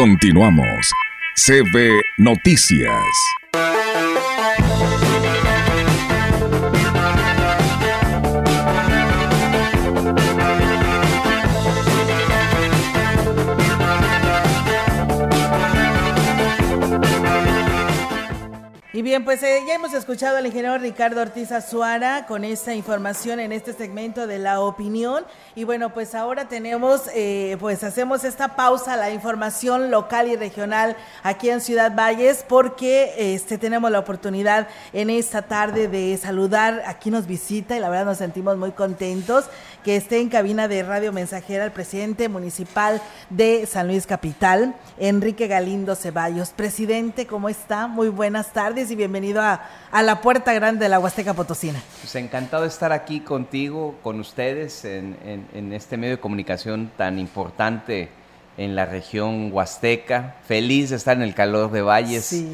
Continuamos. CB Noticias. Bien, pues eh, ya hemos escuchado al ingeniero Ricardo Ortiz Azuara con esta información en este segmento de la opinión. Y bueno, pues ahora tenemos, eh, pues hacemos esta pausa, la información local y regional aquí en Ciudad Valles, porque este tenemos la oportunidad en esta tarde de saludar, aquí nos visita y la verdad nos sentimos muy contentos que esté en cabina de Radio Mensajera el presidente municipal de San Luis Capital, Enrique Galindo Ceballos. Presidente, ¿cómo está? Muy buenas tardes y bienvenido a, la Puerta Grande de la Huasteca Potosina. Pues encantado de estar aquí contigo, con ustedes, en, en este medio de comunicación tan importante en la región huasteca, feliz de estar en el calor de Valles,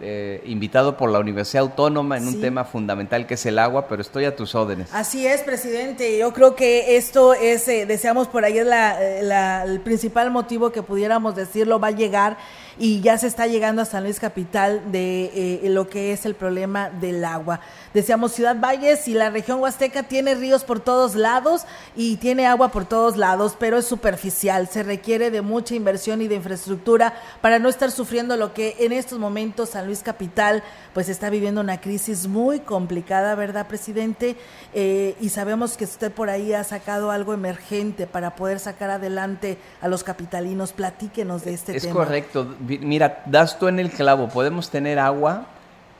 eh, invitado por la Universidad Autónoma en un tema fundamental que es el agua, pero estoy a tus órdenes. Así es, presidente, yo creo que esto es, eh, deseamos por ahí es la, el principal motivo que pudiéramos decirlo, va a llegar y ya se está llegando a San Luis Capital de eh, lo que es el problema del agua. Decíamos Ciudad Valles y la región huasteca tiene ríos por todos lados y tiene agua por todos lados, pero es superficial, se requiere de mucha inversión y de infraestructura para no estar sufriendo lo que en estos momentos San Luis Capital pues está viviendo una crisis muy complicada, ¿verdad, presidente? Eh, y sabemos que usted por ahí ha sacado algo emergente para poder sacar adelante a los capitalinos. Platíquenos de este tema. Es correcto. Mira, das tú en el clavo. Podemos tener agua,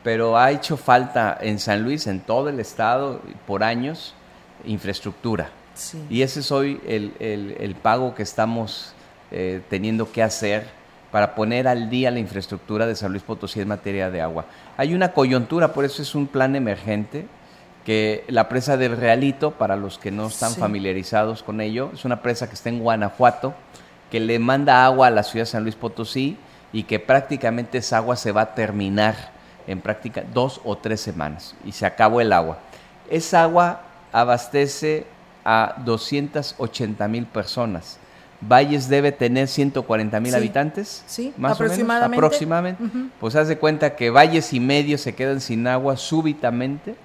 pero ha hecho falta en San Luis, en todo el estado, por años, infraestructura. Y ese es hoy el, el, pago que estamos eh, teniendo que hacer para poner al día la infraestructura de San Luis Potosí en materia de agua. Hay una coyuntura, por eso es un plan emergente, que la presa del Realito, para los que no están familiarizados con ello, es una presa que está en Guanajuato, que le manda agua a la ciudad de San Luis Potosí y que prácticamente esa agua se va a terminar en práctica dos o tres semanas y se acabó el agua. Esa agua abastece a 280 mil personas. Valles debe tener 140 mil habitantes. Sí, más aproximadamente. aproximadamente. Pues haz de cuenta que Valles y medio se quedan sin agua súbitamente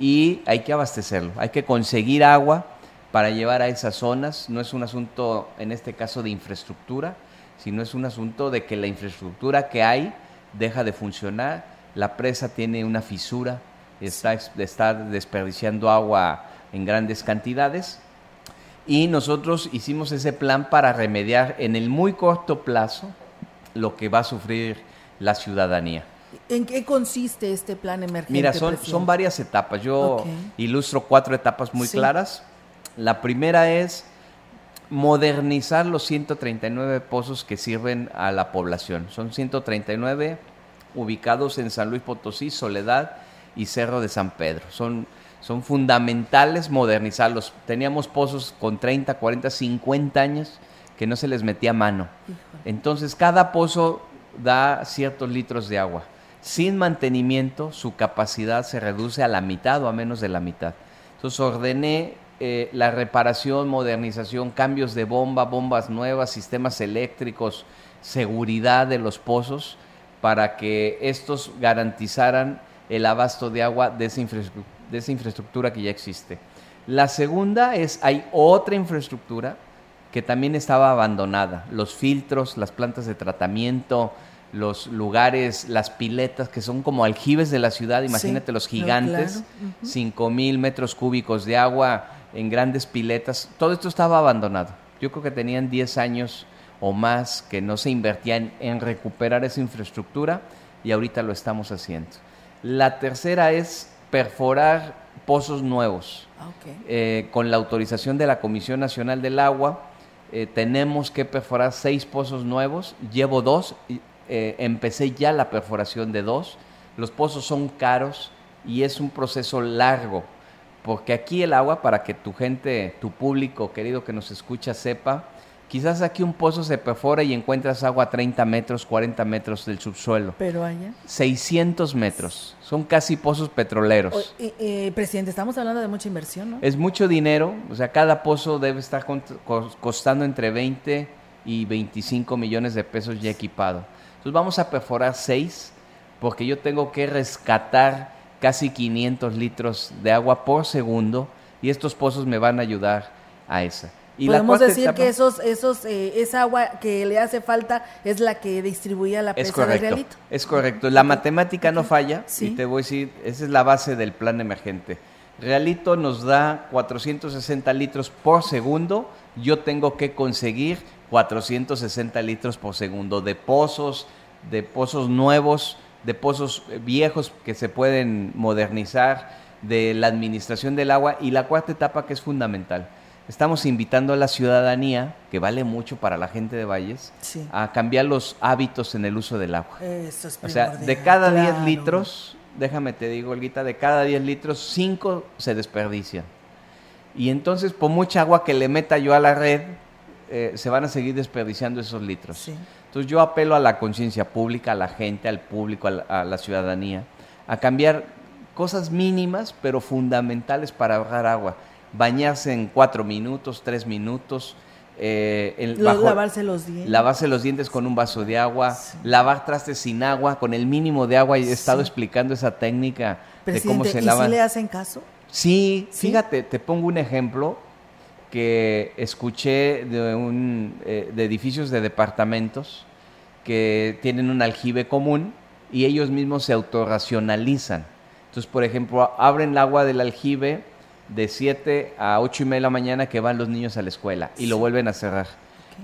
y hay que abastecerlo. Hay que conseguir agua para llevar a esas zonas. No es un asunto, en este caso, de infraestructura, sino es un asunto de que la infraestructura que hay deja de funcionar. La presa tiene una fisura, está, está desperdiciando agua en grandes cantidades y nosotros hicimos ese plan para remediar en el muy corto plazo lo que va a sufrir la ciudadanía. ¿En qué consiste este plan emergente? Mira, son, son varias etapas. Yo ilustro cuatro etapas muy claras. La primera es modernizar los 139 pozos que sirven a la población. Son 139 ubicados en San Luis Potosí, Soledad y Cerro de San Pedro. Son son fundamentales modernizarlos. Teníamos pozos con 30, 40, 50 años que no se les metía mano. Entonces cada pozo da ciertos litros de agua. Sin mantenimiento su capacidad se reduce a la mitad o a menos de la mitad. Entonces ordené eh, la reparación, modernización, cambios de bomba, bombas nuevas, sistemas eléctricos, seguridad de los pozos para que estos garantizaran el abasto de agua de esa infraestructura de esa infraestructura que ya existe. La segunda es, hay otra infraestructura que también estaba abandonada, los filtros, las plantas de tratamiento, los lugares, las piletas que son como aljibes de la ciudad, imagínate los gigantes, cinco mil metros cúbicos de agua en grandes piletas, todo esto estaba abandonado. Yo creo que tenían 10 años o más que no se invertían en recuperar esa infraestructura y ahorita lo estamos haciendo. La tercera es perforar pozos nuevos. Ah, eh, con la autorización de la Comisión Nacional del Agua, eh, tenemos que perforar seis pozos nuevos. Llevo dos, eh, empecé ya la perforación de dos. Los pozos son caros y es un proceso largo, porque aquí el agua, para que tu gente, tu público querido que nos escucha sepa, Quizás aquí un pozo se perfora y encuentras agua a 30 metros, 40 metros del subsuelo. Pero allá. 600 metros. Son casi pozos petroleros. presidente, estamos hablando de mucha inversión, ¿no? Es mucho dinero. O sea, cada pozo debe estar costando entre 20 y 25 millones de pesos ya equipado. Entonces vamos a perforar seis porque yo tengo que rescatar casi 500 litros de agua por segundo y estos pozos me van a ayudar a esa. Y Podemos decir que esos, esos, eh, esa agua que le hace falta es la que distribuía la presa de Realito. Es correcto. La matemática no falla y te voy a decir, esa es la base del plan emergente. Realito nos da 460 litros por segundo. Yo tengo que conseguir 460 litros por segundo de pozos, de pozos nuevos, de pozos viejos que se pueden modernizar, de la administración del agua y la cuarta etapa que es fundamental estamos invitando a la ciudadanía, que vale mucho para la gente de Valles, a cambiar los hábitos en el uso del agua. Eso es o sea, de cada 10 litros, déjame te digo, Olguita, de cada 10 litros, 5 se desperdician. Y entonces, por mucha agua que le meta yo a la red, eh, se van a seguir desperdiciando esos litros. Entonces yo apelo a la conciencia pública, a la gente, al público, a la ciudadanía, a cambiar cosas mínimas, pero fundamentales para ahorrar agua bañarse en cuatro minutos, tres minutos. Eh, lavarse los dientes. Lavarse los dientes con un vaso de agua, lavar trastes sin agua, con el mínimo de agua. He estado explicando esa técnica de cómo se lava. ¿Y si le hacen caso? Sí, fíjate, te pongo un ejemplo que escuché de, un, eh, de edificios de departamentos que tienen un aljibe común y ellos mismos se autorracionalizan. Entonces, por ejemplo, abren el agua del aljibe de 7 a 8 y media de la mañana que van los niños a la escuela y lo vuelven a cerrar.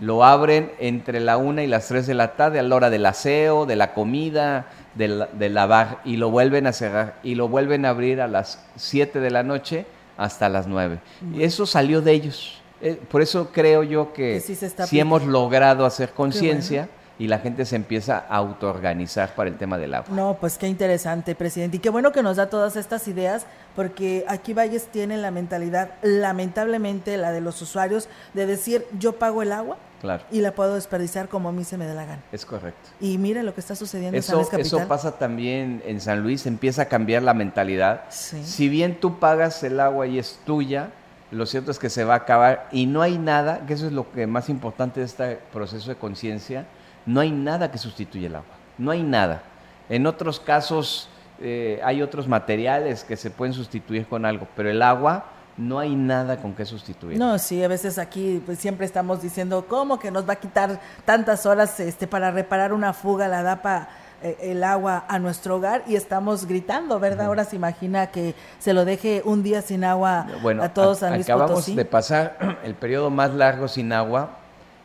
Lo abren entre la 1 y las 3 de la tarde a la hora del aseo, de la comida, de, lavar y lo vuelven a cerrar y lo vuelven a abrir a las 7 de la noche hasta las 9. Y eso salió de ellos. Eh, por eso creo yo que, si hemos logrado hacer conciencia y la gente se empieza a autoorganizar para el tema del agua. No, pues qué interesante, presidente. Y qué bueno que nos da todas estas ideas, porque aquí Valles tiene la mentalidad, lamentablemente, la de los usuarios, de decir, yo pago el agua claro. y la puedo desperdiciar como a mí se me dé la gana. Es correcto. Y mire lo que está sucediendo en San Luis Capital. Eso pasa también en San Luis, empieza a cambiar la mentalidad. Si bien tú pagas el agua y es tuya, lo cierto es que se va a acabar y no hay nada, que eso es lo que más importante de este proceso de conciencia, no hay nada que sustituya el agua, no hay nada. En otros casos eh, hay otros materiales que se pueden sustituir con algo, pero el agua no hay nada con que sustituir. No, sí, a veces aquí pues, siempre estamos diciendo, ¿cómo que nos va a quitar tantas horas este, para reparar una fuga la DAPA? Eh, el agua a nuestro hogar y estamos gritando, ¿verdad? Ahora se imagina que se lo deje un día sin agua a todos a, Acabamos de pasar el periodo más largo sin agua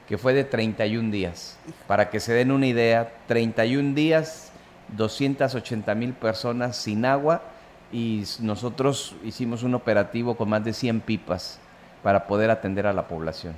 que fue de 31 días. Para que se den una idea, 31 días, 280 mil personas sin agua y nosotros hicimos un operativo con más de 100 pipas para poder atender a la población.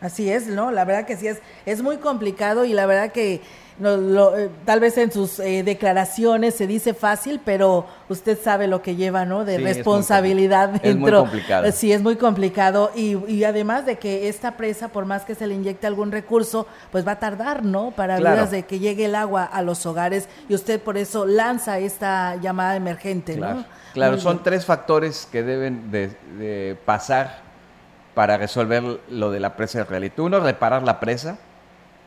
Así es, ¿no? La verdad que sí es, es muy complicado y la verdad que no, eh, tal vez en sus eh, declaraciones se dice fácil, pero usted sabe lo que lleva, ¿no? De responsabilidad dentro. Es muy complicado. Sí, es muy complicado. Y, y, además de que esta presa, por más que se le inyecte algún recurso, pues va a tardar, ¿no? Para claro. de que llegue el agua a los hogares. Y usted por eso lanza esta llamada emergente, claro. Claro, son tres factores que deben de, pasar para resolver lo de la presa de realidad. Uno, reparar la presa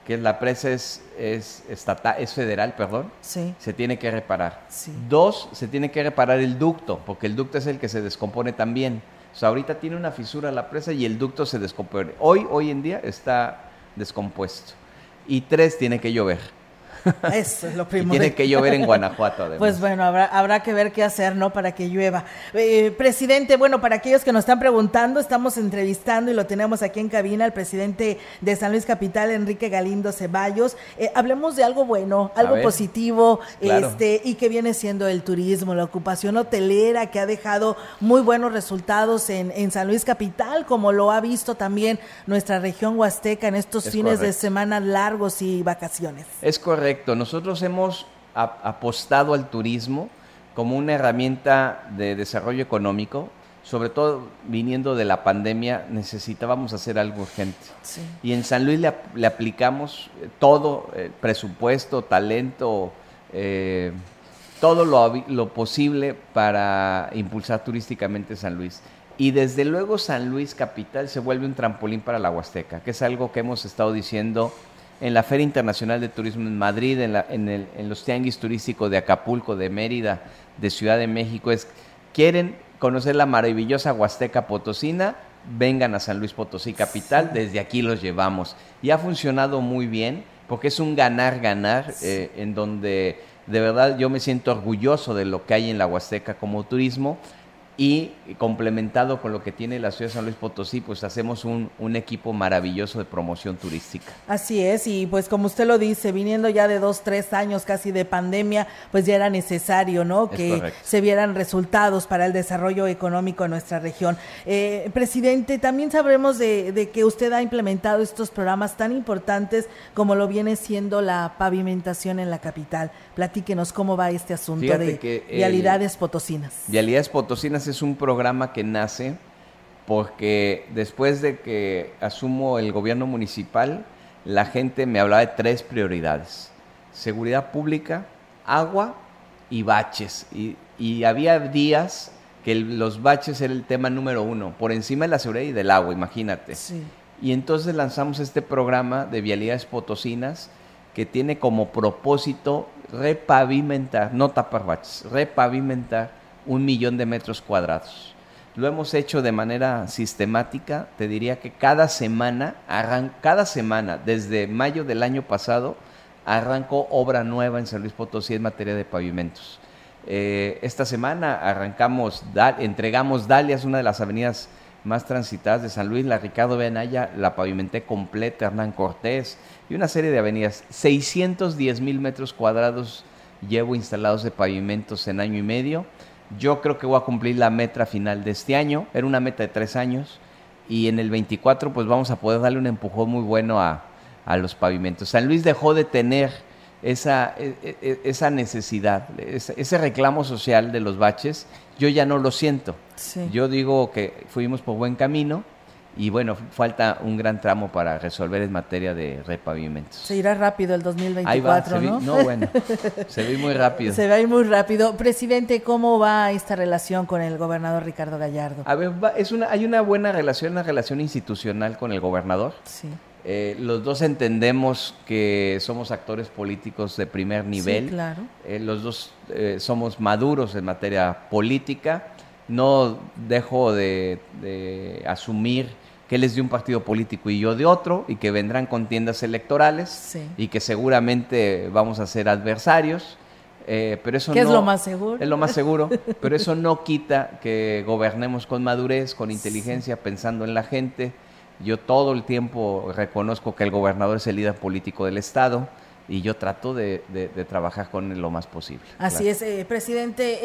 que la presa es, es, estatal, es federal, perdón, sí. se tiene que reparar. Dos, se tiene que reparar el ducto, porque el ducto es el que se descompone también. O sea, ahorita tiene una fisura la presa y el ducto se descompone. Hoy, hoy en día está descompuesto. Y tres, tiene que llover. Eso es lo primero. tiene que llover en Guanajuato, además. Pues bueno, habrá, habrá que ver qué hacer, ¿no? Para que llueva. Eh, presidente, bueno, para aquellos que nos están preguntando, estamos entrevistando y lo tenemos aquí en cabina al presidente de San Luis Capital, Enrique Galindo Ceballos. Eh, hablemos de algo bueno, algo positivo, este, y que viene siendo el turismo, la ocupación hotelera, que ha dejado muy buenos resultados en, en San Luis Capital, como lo ha visto también nuestra región huasteca en estos fines de semana largos y vacaciones. Es correcto nosotros hemos apostado al turismo como una herramienta de desarrollo económico, sobre todo viniendo de la pandemia, necesitábamos hacer algo urgente. Y en San Luis le, aplicamos eh, todo, eh, presupuesto, talento, eh, todo lo, lo, posible para impulsar turísticamente San Luis. Y desde luego San Luis Capital se vuelve un trampolín para la Huasteca, que es algo que hemos estado diciendo en la Feria Internacional de Turismo en Madrid, en, los tianguis turísticos de Acapulco, de Mérida, de Ciudad de México. Es, quieren conocer la maravillosa Huasteca Potosina, vengan a San Luis Potosí Capital, desde aquí los llevamos. Y ha funcionado muy bien porque es un ganar-ganar eh, en donde de verdad yo me siento orgulloso de lo que hay en la Huasteca como turismo y complementado con lo que tiene la ciudad de San Luis Potosí, pues hacemos un, equipo maravilloso de promoción turística. Así es, y pues como usted lo dice, viniendo ya de dos, tres años casi de pandemia, pues ya era necesario, ¿no? que se vieran resultados para el desarrollo económico en nuestra región. Eh, presidente, también sabremos de, que usted ha implementado estos programas tan importantes como lo viene siendo la pavimentación en la capital. Platíquenos cómo va este asunto de vialidades potosinas. Vialidades potosinas es un programa que nace porque después de que asumo el gobierno municipal, la gente me hablaba de tres prioridades. Seguridad pública, agua y baches. Y, había días que los baches era el tema número uno, por encima de la seguridad y del agua, imagínate. Y entonces lanzamos este programa de vialidades potosinas que tiene como propósito repavimentar, no tapar baches, repavimentar un millón de metros cuadrados. Lo hemos hecho de manera sistemática, te diría que cada semana, cada semana, desde mayo del año pasado, arrancó obra nueva en San Luis Potosí en materia de pavimentos. Eh, esta semana arrancamos, entregamos Dalias, una de las avenidas más transitadas de San Luis, la Ricardo Benaya, la pavimenté completa, Hernán Cortés y una serie de avenidas. 610 mil metros cuadrados llevo instalados de pavimentos en año y medio yo creo que voy a cumplir la meta final de este año. Era una meta de tres años. Y en el 24 pues vamos a poder darle un empujón muy bueno a, los pavimentos. San Luis dejó de tener esa, e, e, e, esa necesidad, ese, reclamo social de los baches. Yo ya no lo siento. Yo digo que fuimos por buen camino y bueno, falta un gran tramo para resolver en materia de repavimentos. Se irá rápido el 2024, ¿no? no, bueno, se ve muy rápido. Se ve muy rápido. Presidente, ¿cómo va esta relación con el gobernador Ricardo Gallardo? A ver, es una, hay una buena relación, una relación institucional con el gobernador. Sí. Eh, los dos entendemos que somos actores políticos de primer nivel. Sí, claro. Eh, los dos eh, somos maduros en materia política. No dejo de, de asumir que él es de un partido político y yo de otro, y que vendrán contiendas electorales, y que seguramente vamos a ser adversarios. Eh, pero eso ¿Qué es lo más seguro? Es lo más seguro, pero eso no quita que gobernemos con madurez, con inteligencia, pensando en la gente. Yo todo el tiempo reconozco que el gobernador es el líder político del Estado y yo trato de, trabajar con él lo más posible. Así es, eh, presidente,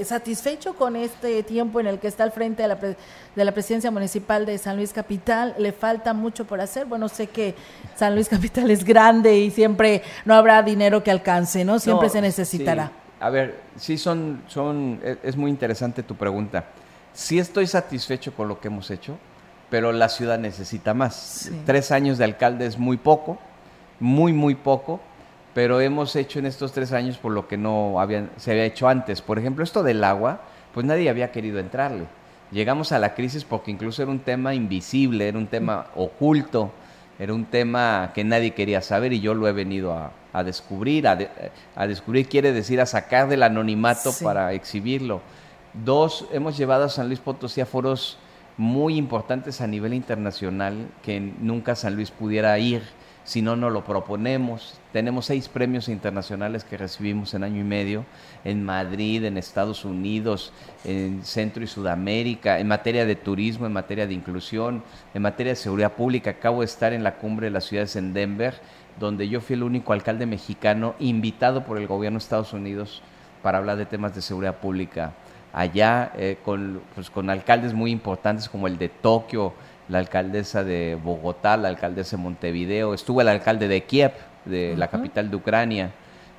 eh, satisfecho con este tiempo en el que está al frente de la, de la presidencia municipal de San Luis Capital, le falta mucho por hacer. Bueno, sé que San Luis Capital es grande y siempre no habrá dinero que alcance, ¿no? Siempre se necesitará. A ver, sí son, son, e, es muy interesante tu pregunta. Sí estoy satisfecho con lo que hemos hecho, pero la ciudad necesita más. Tres años de alcalde es muy poco muy, muy poco, pero hemos hecho en estos tres años por lo que no habían, se había hecho antes. Por ejemplo, esto del agua, pues nadie había querido entrarle. Llegamos a la crisis porque incluso era un tema invisible, era un tema oculto, era un tema que nadie quería saber y yo lo he venido a, descubrir. A, descubrir quiere decir a sacar del anonimato para exhibirlo. Dos, hemos llevado a San Luis Potosí a foros muy importantes a nivel internacional que nunca San Luis pudiera ir si no, no lo proponemos. Tenemos seis premios internacionales que recibimos en año y medio, en Madrid, en Estados Unidos, en Centro y Sudamérica, en materia de turismo, en materia de inclusión, en materia de seguridad pública. Acabo de estar en la cumbre de las ciudades en Denver, donde yo fui el único alcalde mexicano invitado por el gobierno de Estados Unidos para hablar de temas de seguridad pública allá, eh, con, pues, con alcaldes muy importantes como el de Tokio, la alcaldesa de Bogotá, la alcaldesa de Montevideo, estuvo el alcalde de Kiev, de la capital de Ucrania.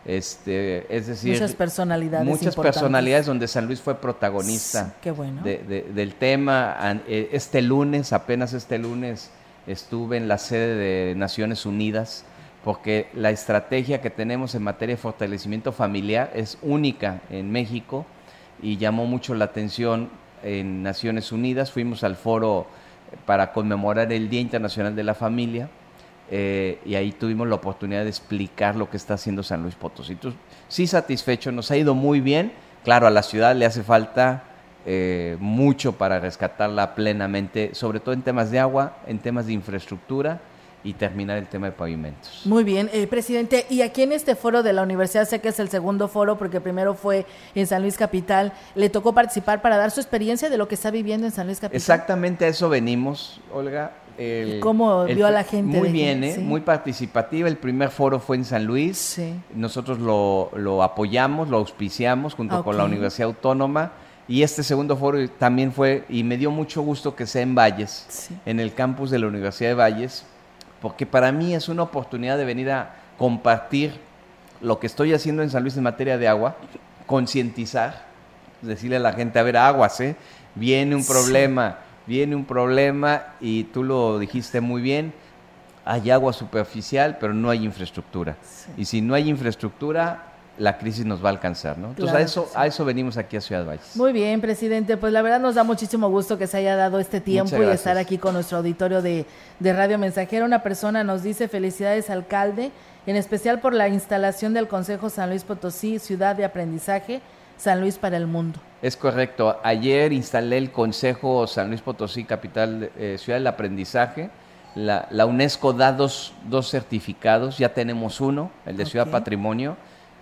Este, es decir, muchas personalidades. Muchas personalidades donde San Luis fue protagonista qué bueno. del tema. Eh, este lunes, apenas este lunes, estuve en la sede de Naciones Unidas porque la estrategia que tenemos en materia de fortalecimiento familiar es única en México y llamó mucho la atención en Naciones Unidas, fuimos al foro para conmemorar el Día Internacional de la Familia eh, y ahí tuvimos la oportunidad de explicar lo que está haciendo San Luis Potosí. Entonces, sí satisfecho, nos ha ido muy bien. Claro, a la ciudad le hace falta eh, mucho para rescatarla plenamente, sobre todo en temas de agua, en temas de infraestructura y terminar el tema de pavimentos. Muy bien, eh, presidente. Y aquí en este foro de la universidad, sé que es el segundo foro porque primero fue en San Luis Capital, le tocó participar para dar su experiencia de lo que está viviendo en San Luis Capital. Exactamente a eso venimos, Olga. ¿Cómo vio a la gente? Muy bien, ¿eh? muy participativa. El primer foro fue en San Luis. Sí. Nosotros lo, apoyamos, lo auspiciamos junto con la Universidad Autónoma. Y este segundo foro también fue, y me dio mucho gusto que sea en Valles, en el campus de la Universidad de Valles, porque para mí es una oportunidad de venir a compartir lo que estoy haciendo en San Luis en materia de agua, concientizar, decirle a la gente, a ver, aguas, ¿eh? viene un problema, viene un problema y tú lo dijiste muy bien, hay agua superficial, pero no hay infraestructura. Y si no hay infraestructura, la crisis nos va a alcanzar, ¿no? Entonces a eso a eso venimos aquí a Ciudad Valles. Muy bien, presidente, pues la verdad nos da muchísimo gusto que se haya dado este tiempo y estar aquí con nuestro auditorio de, de Radio Mensajero. Una persona nos dice felicidades alcalde, en especial por la instalación del Consejo San Luis Potosí, ciudad de aprendizaje, San Luis para el mundo. Es correcto. Ayer instalé el Consejo San Luis Potosí, capital, eh, ciudad del aprendizaje. La, la UNESCO da dos, dos, certificados, ya tenemos uno, el de Ciudad Patrimonio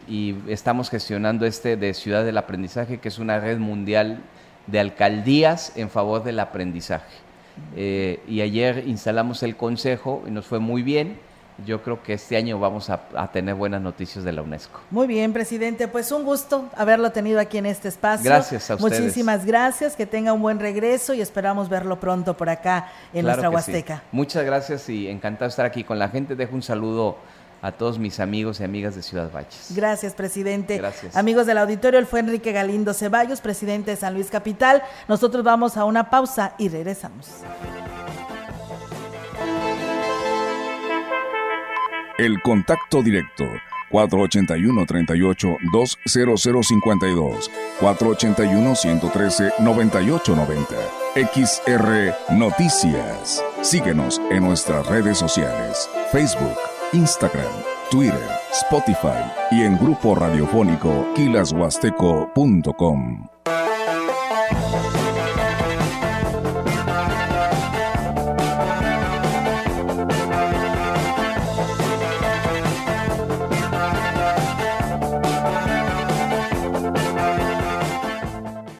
y estamos gestionando este de Ciudad del Aprendizaje, que es una red mundial de alcaldías en favor del aprendizaje. Eh, y ayer instalamos el consejo y nos fue muy bien. Yo creo que este año vamos a, tener buenas noticias de la UNESCO. Muy bien, presidente. Pues un gusto haberlo tenido aquí en este espacio. Gracias a ustedes. Muchísimas gracias. Que tenga un buen regreso y esperamos verlo pronto por acá en nuestra Huasteca. Muchas gracias y encantado de estar aquí con la gente. Dejo un saludo a todos mis amigos y amigas de Ciudad Valles. Gracias, presidente. Gracias. Amigos del auditorio, él fue Enrique Galindo Ceballos, presidente de San Luis Capital. Nosotros vamos a una pausa y regresamos. El contacto directo 481-38-20052, 481-113-9890. XR Noticias. Síguenos en nuestras redes sociales, Facebook, Instagram, Twitter, Spotify y en grupo radiofónico quilashuasteco.com.